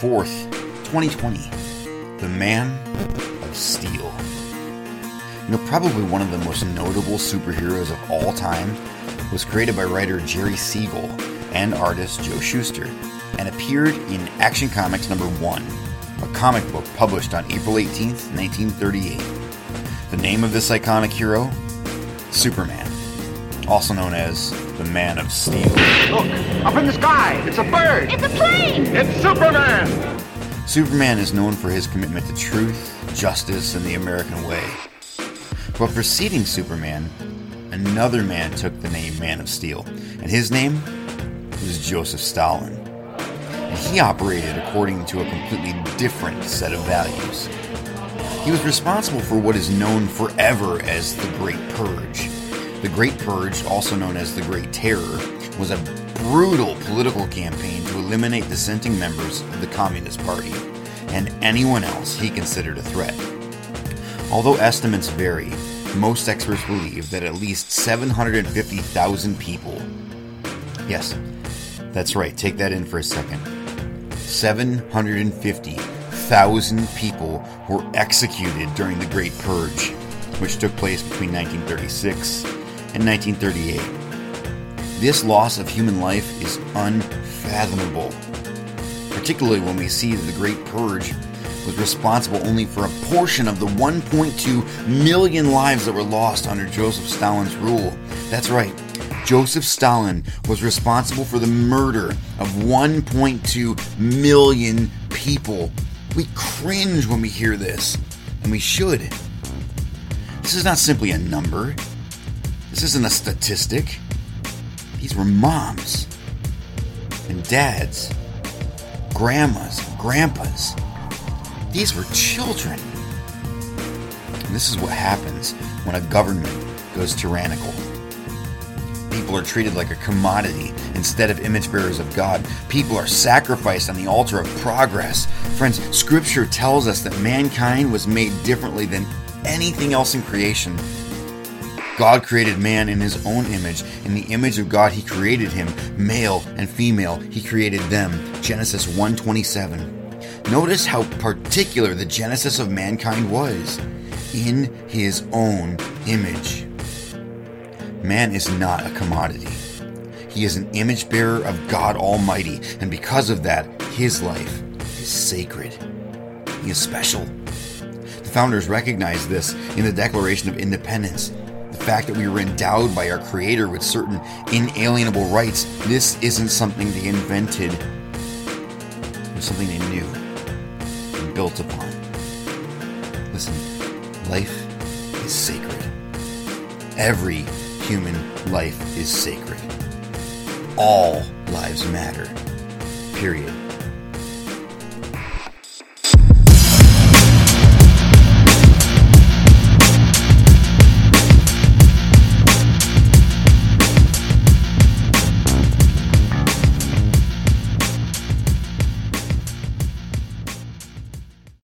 2020, The Man of Steel. You know, probably one of the most notable superheroes of all time was created by writer Jerry Siegel and artist Joe Shuster and appeared in Action Comics number 1, a comic book published on April 18, 1938. The name of this iconic hero? Superman, also known as the Man of Steel. Look, up in the sky, it's a bird. It's a plane! It's Superman. Superman is known for his commitment to truth, justice, and the American way. But preceding Superman, another man took the name Man of Steel, and his name was Joseph Stalin. And he operated according to a completely different set of values. He was responsible for what is known forever as the Great Purge. The Great Purge, also known as the Great Terror, was a brutal political campaign to eliminate dissenting members of the Communist Party and anyone else he considered a threat. Although estimates vary, most experts believe that at least 750,000 people, yes, that's right, take that in for a second, 750,000 people were executed during the Great Purge, which took place between 1936 and 1938. This loss of human life is unfathomable, particularly when we see that the Great Purge was responsible only for a portion of the 1.2 million lives that were lost under Joseph Stalin's rule. That's right, Joseph Stalin was responsible for the murder of 1.2 million people. We cringe when we hear this, and we should. This is not simply a number, this isn't a statistic. These were moms and dads, grandmas, and grandpas. These were children. And this is what happens when a government goes tyrannical. People are treated like a commodity instead of image bearers of God. People are sacrificed on the altar of progress. Friends, Scripture tells us that mankind was made differently than anything else in creation. God created man in his own image. In the image of God he created him, male and female, he created them. Genesis 1:27. Notice how particular the genesis of mankind was. In his own image. Man is not a commodity. He is an image bearer of God Almighty, and because of that, his life is sacred. He is special. The founders recognized this in the Declaration of Independence. The fact that we were endowed by our Creator with certain inalienable rights, this isn't something they invented. It was something they knew and built upon. Listen, life is sacred. Every human life is sacred. All lives matter. Period.